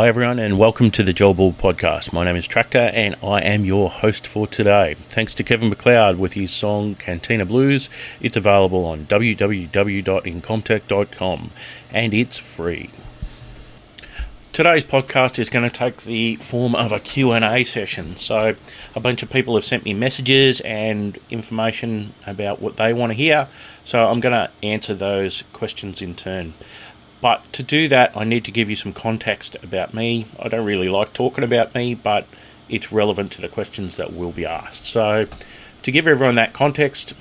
Hi, everyone, and welcome to the Gel Ball podcast. My name is Tractor, and I am your host for today. Thanks to Kevin MacLeod with his song Cantina Blues. It's available on www.incompetech.com, and it's free. Today's podcast is going to take the form of a Q&A session. So, a bunch of people have sent me messages and information about what they want to hear. So, I'm going to answer those questions in turn. But to do that, I need to give you some context about me. I don't really like talking about me, but it's relevant to the questions that will be asked. So, to give everyone that context,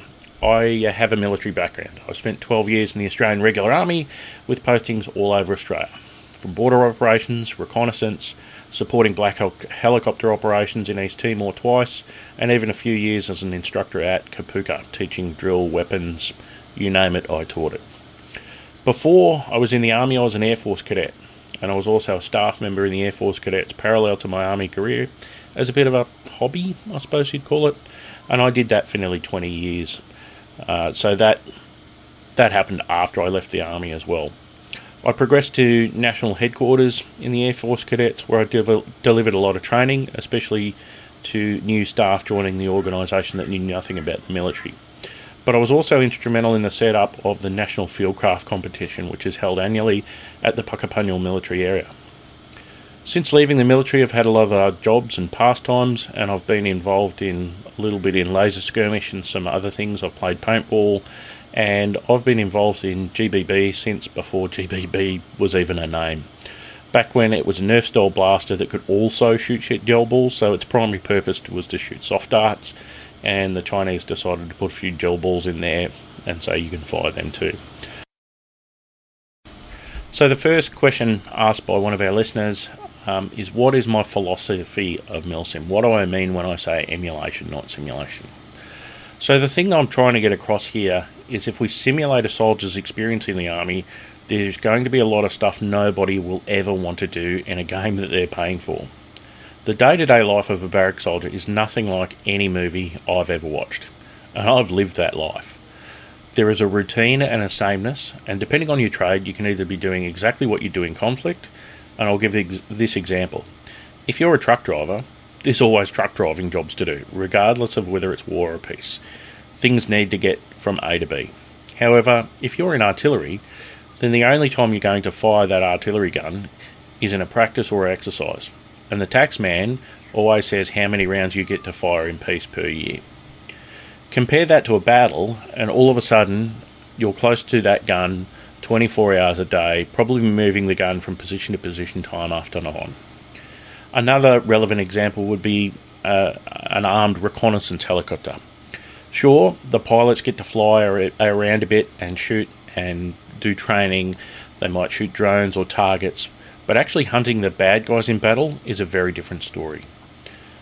I have a military background. I spent 12 years in the Australian Regular Army with postings all over Australia, from border operations, reconnaissance, supporting black Hawk helicopter operations in East Timor twice, and even a few years as an instructor at Kapooka, teaching drill, weapons, you name it, I taught it. Before I was in the Army, I was an Air Force cadet, and I was also a staff member in the Air Force Cadets parallel to my Army career as a bit of a hobby, I suppose you'd call it. And I did that for nearly 20 years. Uh, so that that happened after I left the Army as well. I progressed to national headquarters in the Air Force Cadets, where I de- delivered a lot of training, especially to new staff joining the organisation that knew nothing about the military but I was also instrumental in the setup of the National Fieldcraft Competition, which is held annually at the Puckapunyal military area. Since leaving the military, I've had a lot of jobs and pastimes, and I've been involved in a little bit in laser skirmish and some other things. I've played paintball, and I've been involved in GBB since before GBB was even a name. Back when it was a Nerf style blaster that could also shoot gel balls, so its primary purpose was to shoot soft darts and the Chinese decided to put a few gel balls in there and so you can fire them too. So, the first question asked by one of our listeners um, is What is my philosophy of milsim? What do I mean when I say emulation, not simulation? So, the thing I'm trying to get across here is if we simulate a soldier's experience in the army, there's going to be a lot of stuff nobody will ever want to do in a game that they're paying for. The day to day life of a barrack soldier is nothing like any movie I've ever watched, and I've lived that life. There is a routine and a sameness, and depending on your trade, you can either be doing exactly what you do in conflict, and I'll give this example. If you're a truck driver, there's always truck driving jobs to do, regardless of whether it's war or peace. Things need to get from A to B. However, if you're in artillery, then the only time you're going to fire that artillery gun is in a practice or exercise and the tax man always says how many rounds you get to fire in peace per year. Compare that to a battle, and all of a sudden you're close to that gun 24 hours a day, probably moving the gun from position to position time after time. Another relevant example would be uh, an armed reconnaissance helicopter. Sure, the pilots get to fly around a bit and shoot and do training. They might shoot drones or targets, but actually hunting the bad guys in battle is a very different story.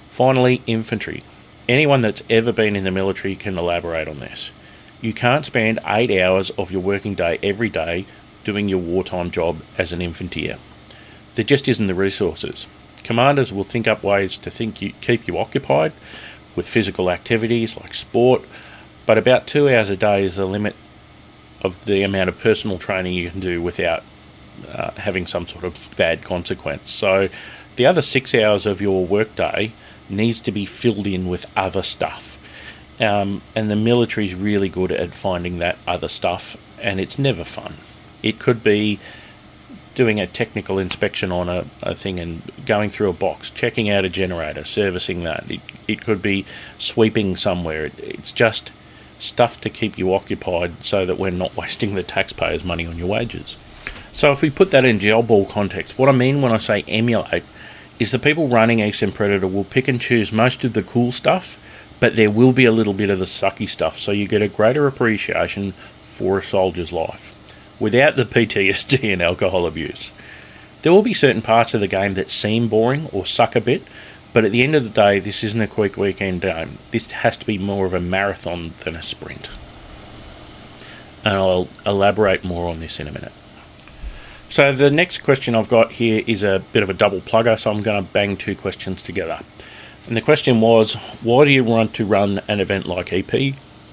Finally, infantry. Anyone that's ever been in the military can elaborate on this. You can't spend eight hours of your working day every day doing your wartime job as an infanteer. There just isn't the resources. Commanders will think up ways to think you, keep you occupied with physical activities like sport, but about two hours a day is the limit of the amount of personal training you can do without uh, having some sort of bad consequence. So the other six hours of your workday needs to be filled in with other stuff. Um, and the military is really good at finding that other stuff, and it's never fun. It could be doing a technical inspection on a, a, thing and going through a box, checking out a generator, servicing that. It, it could be sweeping somewhere. It, it's just stuff to keep you occupied so that we're not wasting the taxpayers' money on your wages. So if we put that in gel ball context, what I mean when I say emulate is the people running Eastern Predator will pick and choose most of the cool stuff, but there will be a little bit of the sucky stuff, so you get a greater appreciation for a soldier's life without the PTSD and alcohol abuse. There will be certain parts of the game that seem boring or suck a bit, but at the end of the day, this isn't a quick weekend game. This has to be more of a marathon than a sprint. And I'll elaborate more on this in a minute. So the next question I've got here is a bit of a double plugger, so I'm going to bang two questions together. And the question was, why do you want to run an event like EP?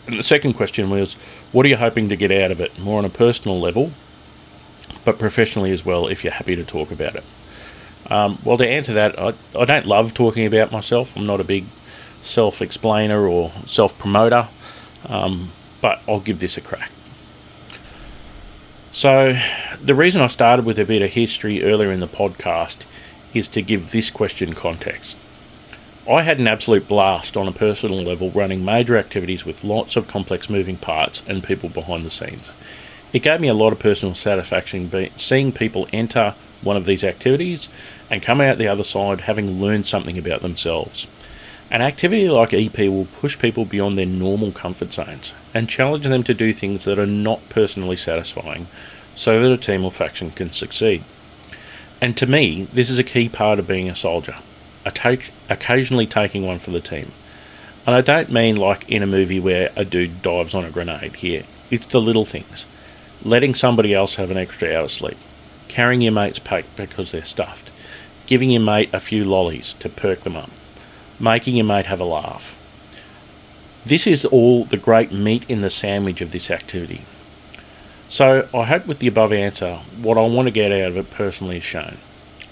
And the second question was, what are you hoping to get out of it, more on a personal level, but professionally as well, if you're happy to talk about it? Um, well, to answer that, I, I don't love talking about myself. I'm not a big self explainer or self promoter, um, but I'll give this a crack. So, the reason I started with a bit of history earlier in the podcast is to give this question context. I had an absolute blast on a personal level running major activities with lots of complex moving parts and people behind the scenes. It gave me a lot of personal satisfaction seeing people enter one of these activities and come out the other side having learned something about themselves. An activity like EP will push people beyond their normal comfort zones and challenge them to do things that are not personally satisfying so that a team or faction can succeed. And to me, this is a key part of being a soldier, a take, occasionally taking one for the team. And I don't mean like in a movie where a dude dives on a grenade here. It's the little things. Letting somebody else have an extra hour's sleep. Carrying your mate's pack because they're stuffed. Giving your mate a few lollies to perk them up making your mate have a laugh. This is all the great meat in the sandwich of this activity. So, I hope with the above answer, what I want to get out of it personally is shown.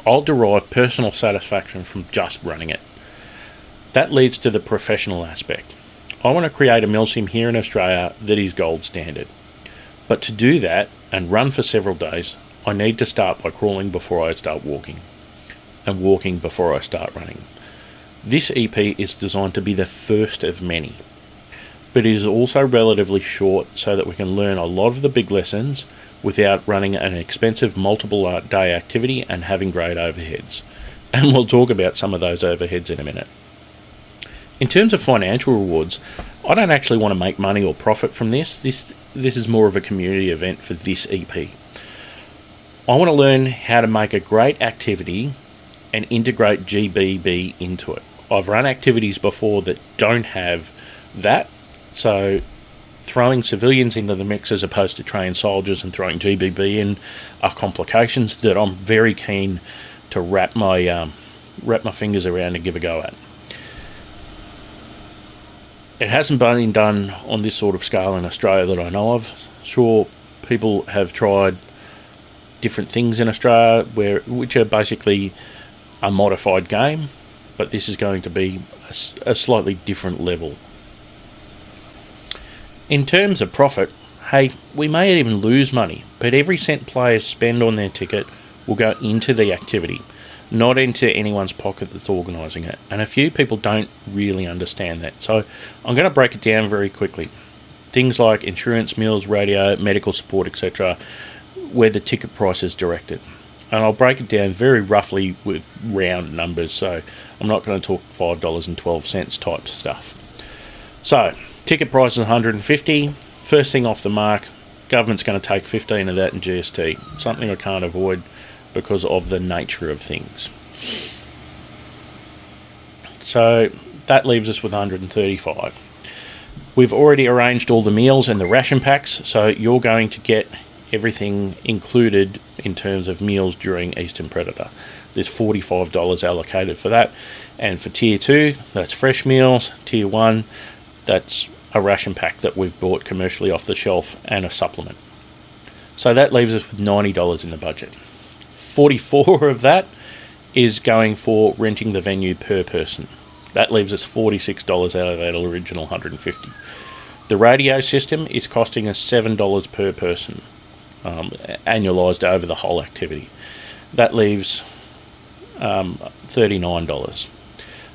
I'll derive personal satisfaction from just running it. That leads to the professional aspect. I want to create a milsim here in Australia that is gold standard. But to do that and run for several days, I need to start by crawling before I start walking, and walking before I start running. This EP is designed to be the first of many, but it is also relatively short so that we can learn a lot of the big lessons without running an expensive multiple day activity and having great overheads. And we'll talk about some of those overheads in a minute. In terms of financial rewards, I don't actually want to make money or profit from this. This this is more of a community event for this EP. I want to learn how to make a great activity and integrate GBB into it. I've run activities before that don't have that, so throwing civilians into the mix as opposed to trained soldiers and throwing GBB in are complications that I'm very keen to wrap my um, wrap my fingers around and give a go at. It hasn't been done on this sort of scale in Australia that I know of. Sure, people have tried different things in Australia where which are basically a modified game but this is going to be a, a slightly different level. In terms of profit, hey, we may even lose money, but every cent players spend on their ticket will go into the activity, not into anyone's pocket that's organising it. And a few people don't really understand that. So I'm going to break it down very quickly. Things like insurance, meals, radio, medical support, etc., where the ticket price is directed and I'll break it down very roughly with round numbers. So I'm not going to talk five dollars and twelve cents type stuff. So ticket price is 150. First thing off the mark, government's going to take 15 of that in GST. Something I can't avoid because of the nature of things. So that leaves us with 135. We've already arranged all the meals and the ration packs, so you're going to get everything included in terms of meals during Eastern Predator. There's $45 allocated for that. And for tier 2, that's fresh meals. Tier 1, that's a ration pack that we've bought commercially off the shelf and a supplement. So that leaves us with $90 in the budget. 44 of that is going for renting the venue per person. That leaves us $46 out of that original 150. The radio system is costing us $7 per person um, annualized over the whole activity. That leaves um, $39.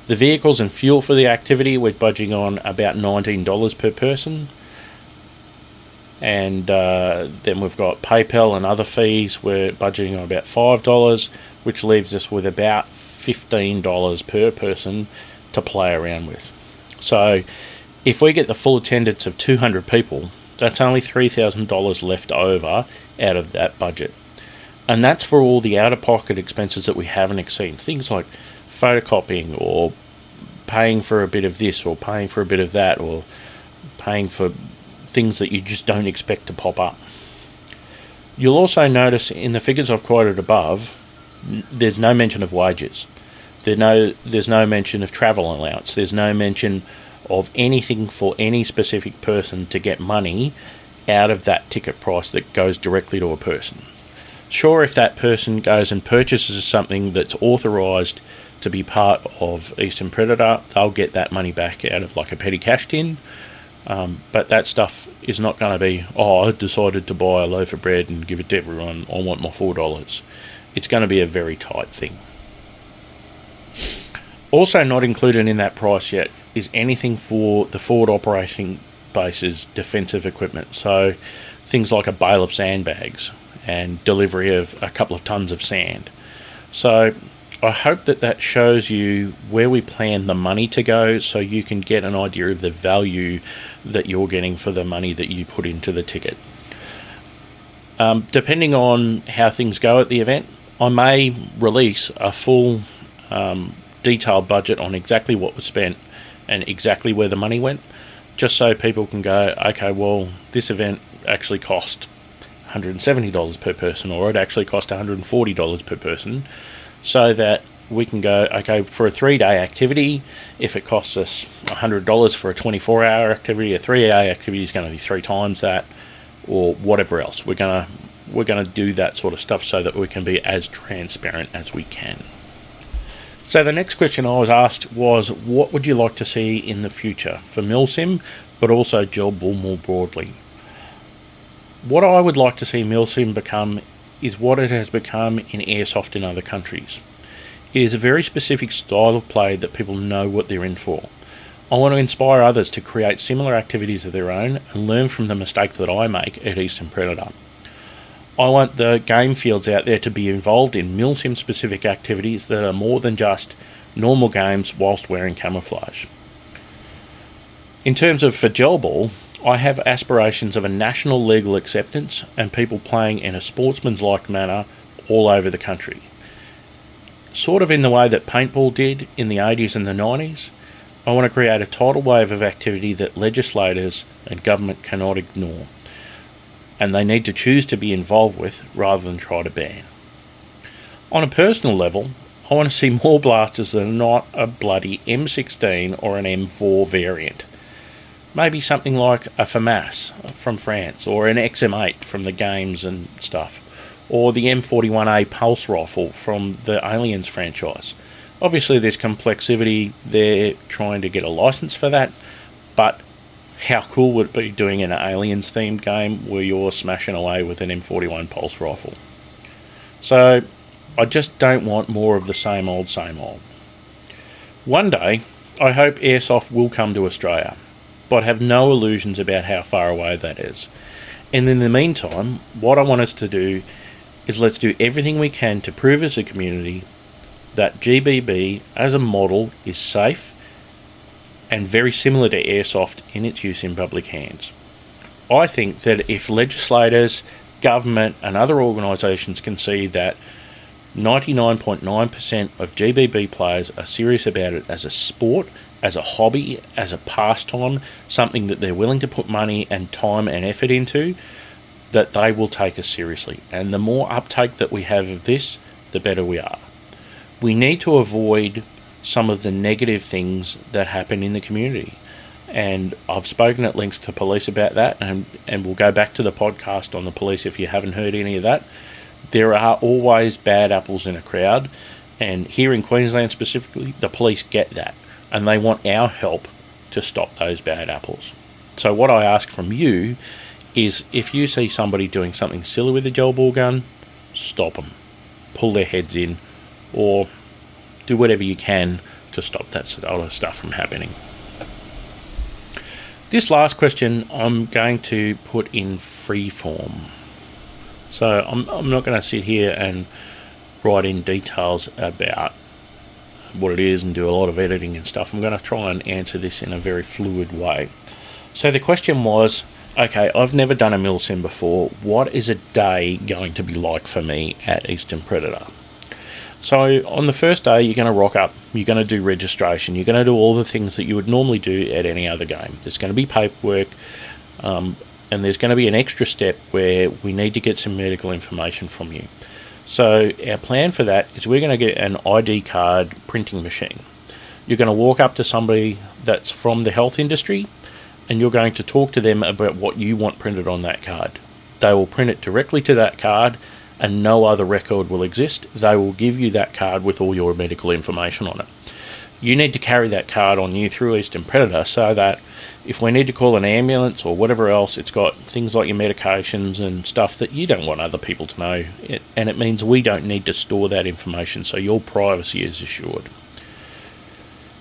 The vehicles and fuel for the activity, we're budging on about $19 per person. And uh, then we've got PayPal and other fees, we're budgeting on about $5, which leaves us with about $15 per person to play around with. So if we get the full attendance of 200 people, that's only $3,000 left over out of that budget. And that's for all the out of pocket expenses that we haven't seen. Things like photocopying or paying for a bit of this or paying for a bit of that or paying for things that you just don't expect to pop up. You'll also notice in the figures I've quoted above, there's no mention of wages. There's no, there's no mention of travel allowance. There's no mention of anything for any specific person to get money out of that ticket price that goes directly to a person. Sure, if that person goes and purchases something that's authorised to be part of Eastern Predator, they'll get that money back out of like a petty cash tin. Um, but that stuff is not going to be, oh, I decided to buy a loaf of bread and give it to everyone. I want my $4. It's going to be a very tight thing. Also, not included in that price yet is anything for the forward operating bases defensive equipment. So, things like a bale of sandbags and delivery of a couple of tons of sand. So, I hope that that shows you where we plan the money to go so you can get an idea of the value that you're getting for the money that you put into the ticket. Um, depending on how things go at the event, I may release a full um, detailed budget on exactly what was spent and exactly where the money went, just so people can go, okay, well, this event actually cost $170 per person, or it actually cost $140 per person, so that we can go, okay, for a three day activity, if it costs us $100 for a 24 hour activity, a three day activity is going to be three times that, or whatever else. We're going to we're going to do that sort of stuff so that we can be as transparent as we can. So the next question I was asked was, what would you like to see in the future for MilSim, but also GelBall more broadly? What I would like to see MilSim become is what it has become in airsoft in other countries. It is a very specific style of play that people know what they're in for. I want to inspire others to create similar activities of their own and learn from the mistakes that I make at Eastern Predator. I want the game fields out there to be involved in milsim specific activities that are more than just normal games whilst wearing camouflage. In terms of for GelBall, I have aspirations of a national legal acceptance and people playing in a sportsman's like manner all over the country. Sort of in the way that paintball did in the 80s and the 90s, I want to create a tidal wave of activity that legislators and government cannot ignore and they need to choose to be involved with rather than try to ban. On a personal level, I want to see more blasters that are not a bloody M16 or an M4 variant. Maybe something like a FAMAS from France or an XM8 from the games and stuff, or the M41A Pulse rifle from the Aliens franchise. Obviously, there's complexity, they're trying to get a license for that, but how cool would it be doing an aliens themed game where you're smashing away with an M41 pulse rifle? So I just don't want more of the same old, same old. One day, I hope airsoft will come to Australia, but have no illusions about how far away that is. And in the meantime, what I want us to do is let's do everything we can to prove as a community that GBB as a model is safe and very similar to airsoft in its use in public hands. I think that if legislators, government, and other organisations can see that 99.9% of GBB players are serious about it as a sport, as a hobby, as a pastime, something that they're willing to put money and time and effort into, that they will take us seriously. And the more uptake that we have of this, the better we are. We need to avoid some of the negative things that happen in the community. And I've spoken at length to police about that, and, and we'll go back to the podcast on the police if you haven't heard any of that. There are always bad apples in a crowd, and here in Queensland specifically, the police get that, and they want our help to stop those bad apples. So, what I ask from you is if you see somebody doing something silly with a gel ball gun, stop them, pull their heads in, or do whatever you can to stop that sort of stuff from happening. This last question I'm going to put in free form. So I'm, I'm not going to sit here and write in details about what it is and do a lot of editing and stuff. I'm going to try and answer this in a very fluid way. So the question was okay, I've never done a milsim before. What is a day going to be like for me at Eastern Predator? So on the first day, you're going to rock up. You're going to do registration. You're going to do all the things that you would normally do at any other game. There's going to be paperwork, um, and there's going to be an extra step where we need to get some medical information from you. So our plan for that is we're going to get an ID card printing machine. You're going to walk up to somebody that's from the health industry, and you're going to talk to them about what you want printed on that card. They will print it directly to that card and no other record will exist, they will give you that card with all your medical information on it. You need to carry that card on you through Eastern Predator so that if we need to call an ambulance or whatever else, it's got things like your medications and stuff that you don't want other people to know. It, and it means we don't need to store that information, so your privacy is assured.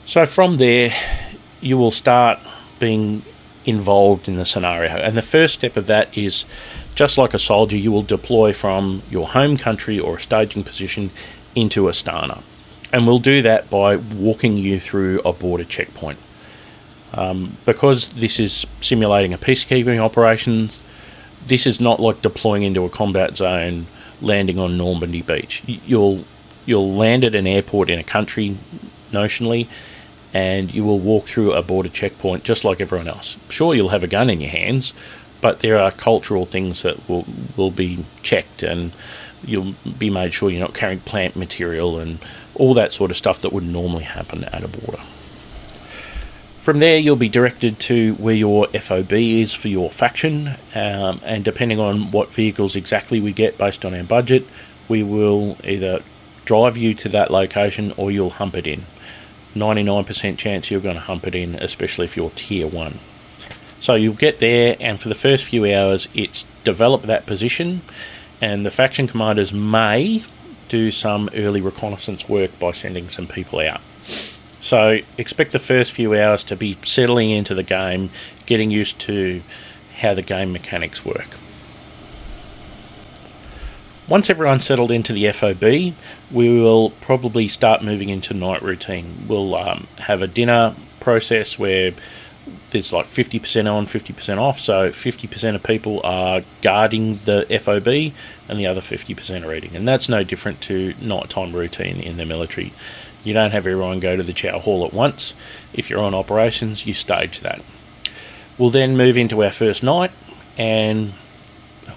So from there, you will start being involved in the scenario. And the first step of that is just like a soldier, you will deploy from your home country or a staging position into Astana. And we'll do that by walking you through a border checkpoint. Um, because this is simulating a peacekeeping operations, this is not like deploying into a combat zone, landing on Normandy Beach. You'll you'll land at an airport in a country, notionally, and you will walk through a border checkpoint just like everyone else. Sure, you'll have a gun in your hands, but there are cultural things that will will be checked, and you'll be made sure you're not carrying plant material and all that sort of stuff that would normally happen at a border. From there, you'll be directed to where your FOB is for your faction, um, and depending on what vehicles exactly we get based on our budget, we will either drive you to that location or you'll hump it in. 99% chance you're going to hump it in, especially if you're tier 1. So you'll get there, and for the first few hours, it's develop that position, and the faction commanders may do some early reconnaissance work by sending some people out. So expect the first few hours to be settling into the game, getting used to how the game mechanics work. Once everyone's settled into the FOB, we will probably start moving into night routine. We'll um, have a dinner process where there's like 50% on, 50% off. So 50% of people are guarding the FOB and the other 50% are eating. And that's no different to nighttime routine in the military. You don't have everyone go to the chow hall at once. If you're on operations, you stage that. We'll then move into our first night and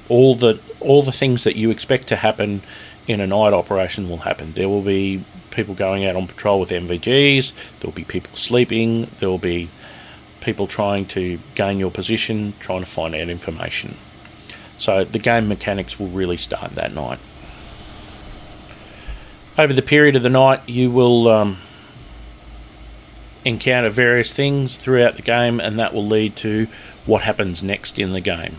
all the all the things that you expect to happen in a night operation will happen. There will be people going out on patrol with NVGs, there will be people sleeping, there will be people trying to gain your position, trying to find out information. So the game mechanics will really start that night. Over the period of the night, you will um, encounter various things throughout the game, and that will lead to what happens next in the game.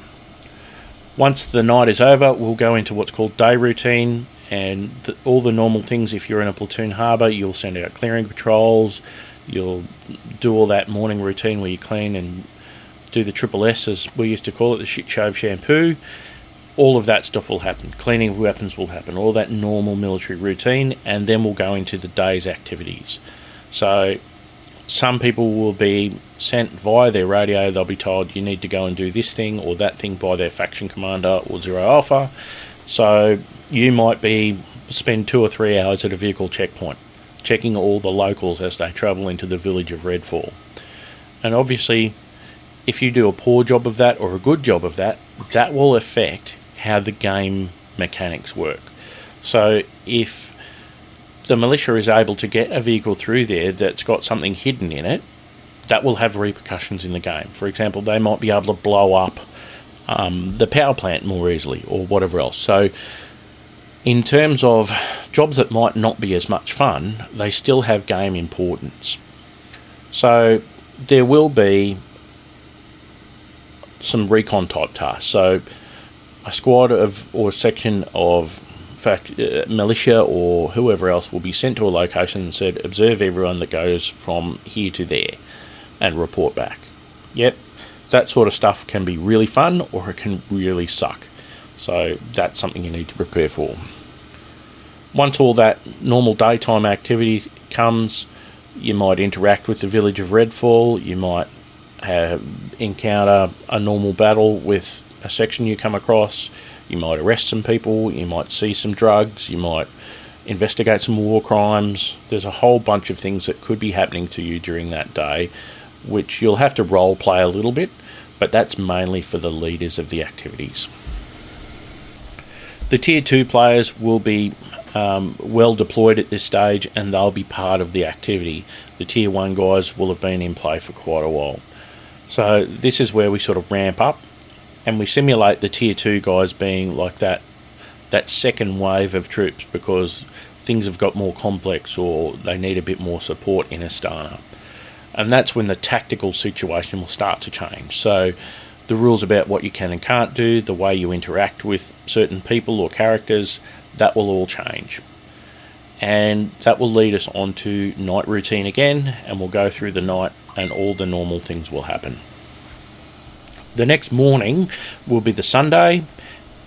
Once the night is over, we'll go into what's called day routine and the, all the normal things. If you're in a platoon harbour, you'll send out clearing patrols, you'll do all that morning routine where you clean and do the triple S, as we used to call it, the shit shave shampoo. All of that stuff will happen. Cleaning of weapons will happen. All that normal military routine, and then we'll go into the day's activities. So some people will be sent via their radio, they'll be told you need to go and do this thing or that thing by their faction commander or Zero Alpha. So you might be spend two or three hours at a vehicle checkpoint, checking all the locals as they travel into the village of Redfall. And obviously, if you do a poor job of that or a good job of that, that will affect how the game mechanics work. So if the militia is able to get a vehicle through there that's got something hidden in it, that will have repercussions in the game. For example, they might be able to blow up um, the power plant more easily or whatever else. So, in terms of jobs that might not be as much fun, they still have game importance. So, there will be some recon type tasks. So, a squad of or a section of fact, uh, militia or whoever else will be sent to a location and said, observe everyone that goes from here to there and report back. Yep, that sort of stuff can be really fun or it can really suck. So that's something you need to prepare for. Once all that normal daytime activity comes, you might interact with the village of Redfall, you might have, encounter a normal battle with a section you come across you might arrest some people, you might see some drugs, you might investigate some war crimes. There's a whole bunch of things that could be happening to you during that day, which you'll have to role play a little bit, but that's mainly for the leaders of the activities. The tier 2 players will be um, well deployed at this stage and they'll be part of the activity. The tier 1 guys will have been in play for quite a while. So, this is where we sort of ramp up and we simulate the tier two guys being like that that second wave of troops because things have got more complex or they need a bit more support in Astana. And that's when the tactical situation will start to change. So, the rules about what you can and can't do, the way you interact with certain people or characters, that will all change. And that will lead us on to night routine again, and we'll go through the night, and all the normal things will happen. The next morning will be the Sunday,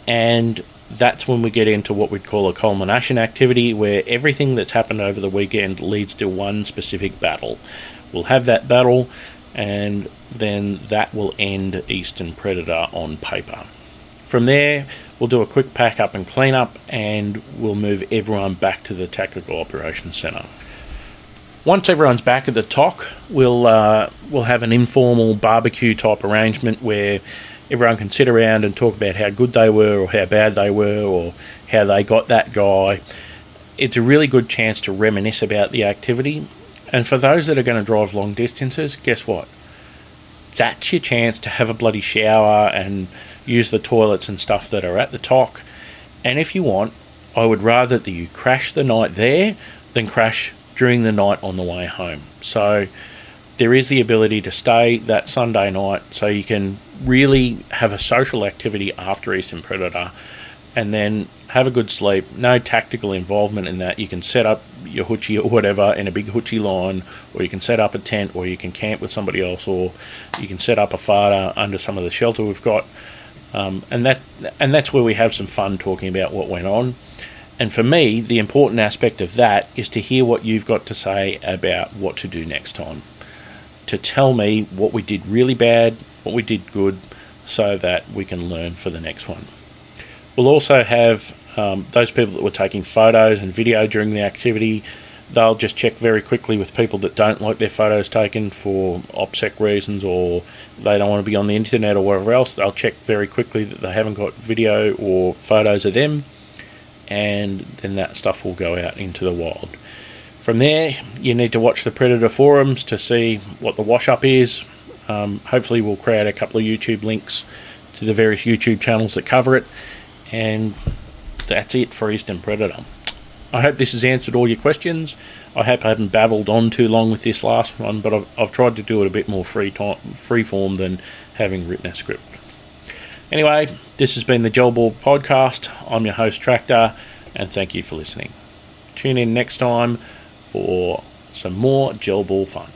and that's when we get into what we'd call a culmination activity where everything that's happened over the weekend leads to one specific battle. We'll have that battle, and then that will end Eastern Predator on paper. From there, we'll do a quick pack up and clean up, and we'll move everyone back to the Tactical Operations Centre. Once everyone's back at the TOC, we'll uh, we'll have an informal barbecue type arrangement where everyone can sit around and talk about how good they were, or how bad they were, or how they got that guy. It's a really good chance to reminisce about the activity and for those that are going to drive long distances, guess what? That's your chance to have a bloody shower and use the toilets and stuff that are at the TOC. And if you want, I would rather that you crash the night there than crash during the night on the way home. So there is the ability to stay that Sunday night so you can really have a social activity after Eastern Predator and then have a good sleep. No tactical involvement in that. You can set up your hoochie or whatever in a big hoochie line, or you can set up a tent, or you can camp with somebody else, or you can set up a fada under some of the shelter we've got. Um, and that and that's where we have some fun talking about what went on. And for me, the important aspect of that is to hear what you've got to say about what to do next time. To tell me what we did really bad, what we did good, so that we can learn for the next one. We'll also have um, those people that were taking photos and video during the activity. They'll just check very quickly with people that don't like their photos taken for OPSEC reasons or they don't want to be on the internet or whatever else. They'll check very quickly that they haven't got video or photos of them, and then that stuff will go out into the wild. From there, you need to watch the Predator forums to see what the wash up is. Um, hopefully, we'll create a couple of YouTube links to the various YouTube channels that cover it and that's it for Eastern Predator. I hope this has answered all your questions. I hope I haven't babbled on too long with this last one, but I've, I've tried to do it a bit more free time, free form than having written a script. Anyway, this has been the Gel Ball Podcast. I'm your host, Tractor, and thank you for listening. Tune in next time for some more Gel Ball fun.